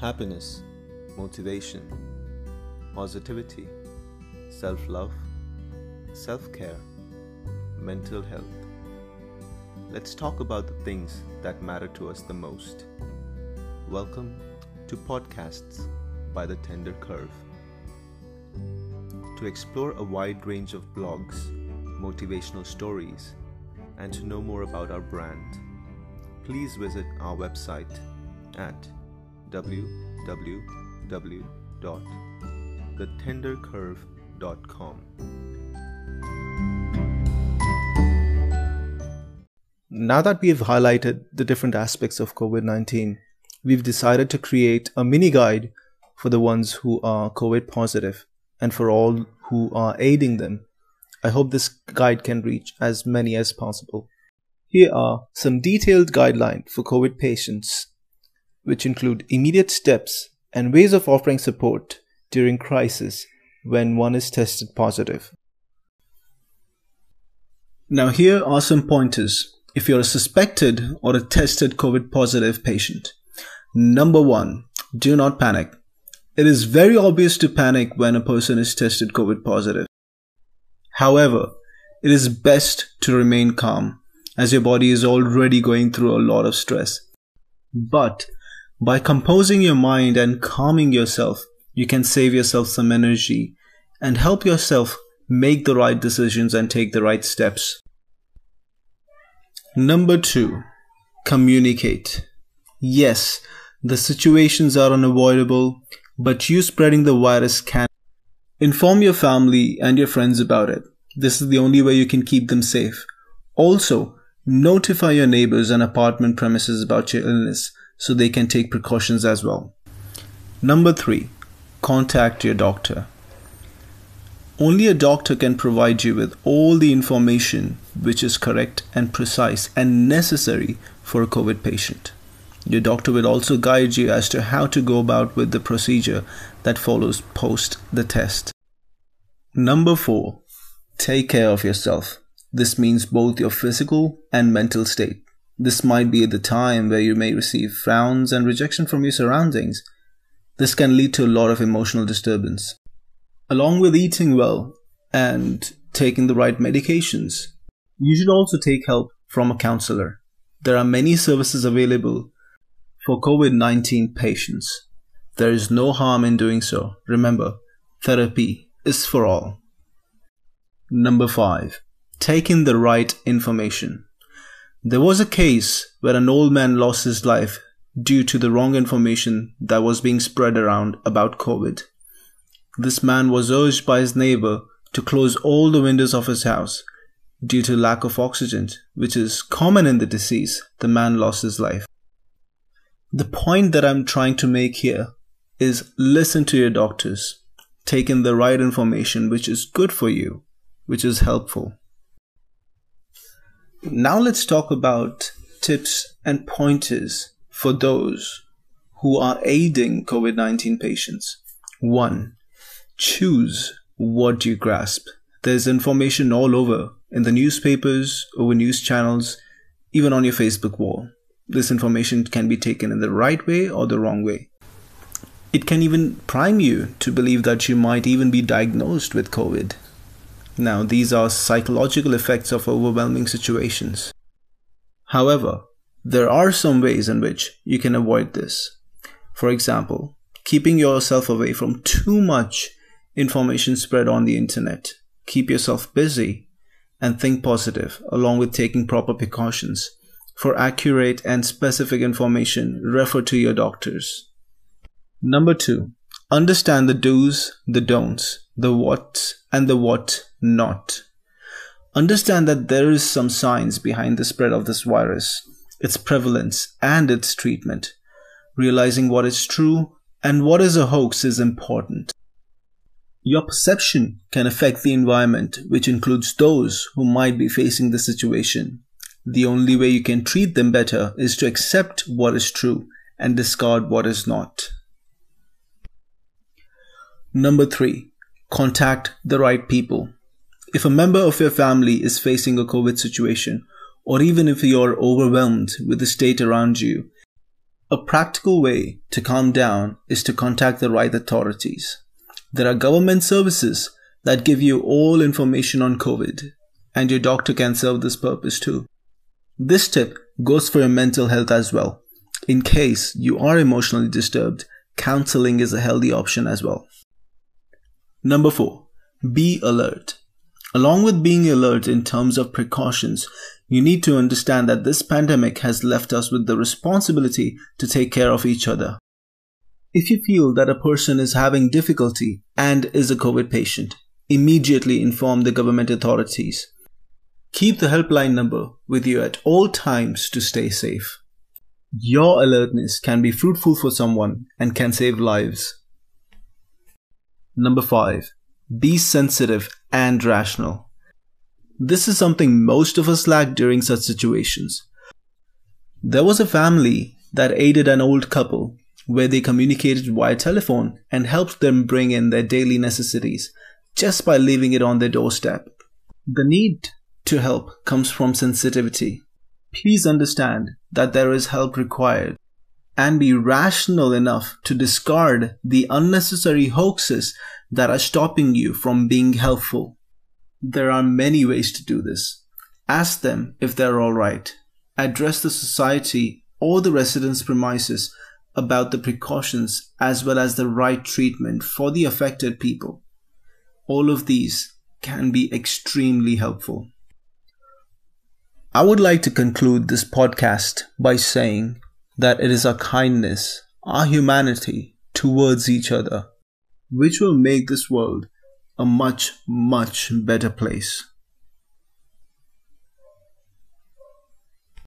happiness, motivation, positivity, self love, self care, mental health. Let's talk about the things that matter to us the most. Welcome to Podcasts by the Tender Curve. To explore a wide range of blogs, motivational stories, and to know more about our brand, please visit our website at www.thetendercurve.com. Now that we have highlighted the different aspects of COVID 19, we've decided to create a mini guide for the ones who are COVID positive and for all who are aiding them. I hope this guide can reach as many as possible. Here are some detailed guidelines for COVID patients which include immediate steps and ways of offering support during crisis when one is tested positive. Now, here are some pointers if you're a suspected or a tested COVID positive patient. Number one, do not panic. It is very obvious to panic when a person is tested COVID positive. However, it is best to remain calm as your body is already going through a lot of stress. But by composing your mind and calming yourself, you can save yourself some energy and help yourself make the right decisions and take the right steps. Number two, communicate. Yes, the situations are unavoidable, but you spreading the virus can. Inform your family and your friends about it. This is the only way you can keep them safe. Also, notify your neighbors and apartment premises about your illness so they can take precautions as well. Number three, contact your doctor. Only a doctor can provide you with all the information which is correct and precise and necessary for a COVID patient. Your doctor will also guide you as to how to go about with the procedure that follows post the test. Number four, take care of yourself. This means both your physical and mental state. This might be at the time where you may receive frowns and rejection from your surroundings. This can lead to a lot of emotional disturbance. Along with eating well and taking the right medications, you should also take help from a counselor. There are many services available for COVID 19 patients. There is no harm in doing so. Remember, therapy is for all. Number 5. Taking the right information. There was a case where an old man lost his life due to the wrong information that was being spread around about COVID. This man was urged by his neighbor to close all the windows of his house due to lack of oxygen, which is common in the disease. The man lost his life. The point that I'm trying to make here is listen to your doctors. Take in the right information which is good for you, which is helpful. Now let's talk about tips and pointers for those who are aiding COVID 19 patients. One, choose what you grasp. There's information all over in the newspapers, over news channels, even on your Facebook wall. This information can be taken in the right way or the wrong way. It can even prime you to believe that you might even be diagnosed with COVID now, these are psychological effects of overwhelming situations. However, there are some ways in which you can avoid this. For example, keeping yourself away from too much information spread on the internet. Keep yourself busy and think positive, along with taking proper precautions. For accurate and specific information, refer to your doctors. Number two, understand the do's, the don'ts, the what, and the what not. Understand that there is some science behind the spread of this virus, its prevalence, and its treatment. Realizing what is true and what is a hoax is important. Your perception can affect the environment, which includes those who might be facing the situation. The only way you can treat them better is to accept what is true and discard what is not. Number three, contact the right people. If a member of your family is facing a COVID situation, or even if you're overwhelmed with the state around you, A practical way to calm down is to contact the right authorities. There are government services that give you all information on COVID, and your doctor can serve this purpose too. This tip goes for your mental health as well. In case you are emotionally disturbed, counseling is a healthy option as well. Number four, be alert. Along with being alert in terms of precautions, you need to understand that this pandemic has left us with the responsibility to take care of each other. If you feel that a person is having difficulty and is a COVID patient, immediately inform the government authorities. Keep the helpline number with you at all times to stay safe. Your alertness can be fruitful for someone and can save lives. Number 5. Be sensitive and rational. This is something most of us lack during such situations. There was a family that aided an old couple where they communicated via telephone and helped them bring in their daily necessities just by leaving it on their doorstep. The need to help comes from sensitivity. Please understand that there is help required and be rational enough to discard the unnecessary hoaxes that are stopping you from being helpful. There are many ways to do this. Ask them if they're alright. Address the society or the residence premises about the precautions as well as the right treatment for the affected people. All of these can be extremely helpful. I would like to conclude this podcast by saying that it is our kindness, our humanity towards each other, which will make this world a much, much better place.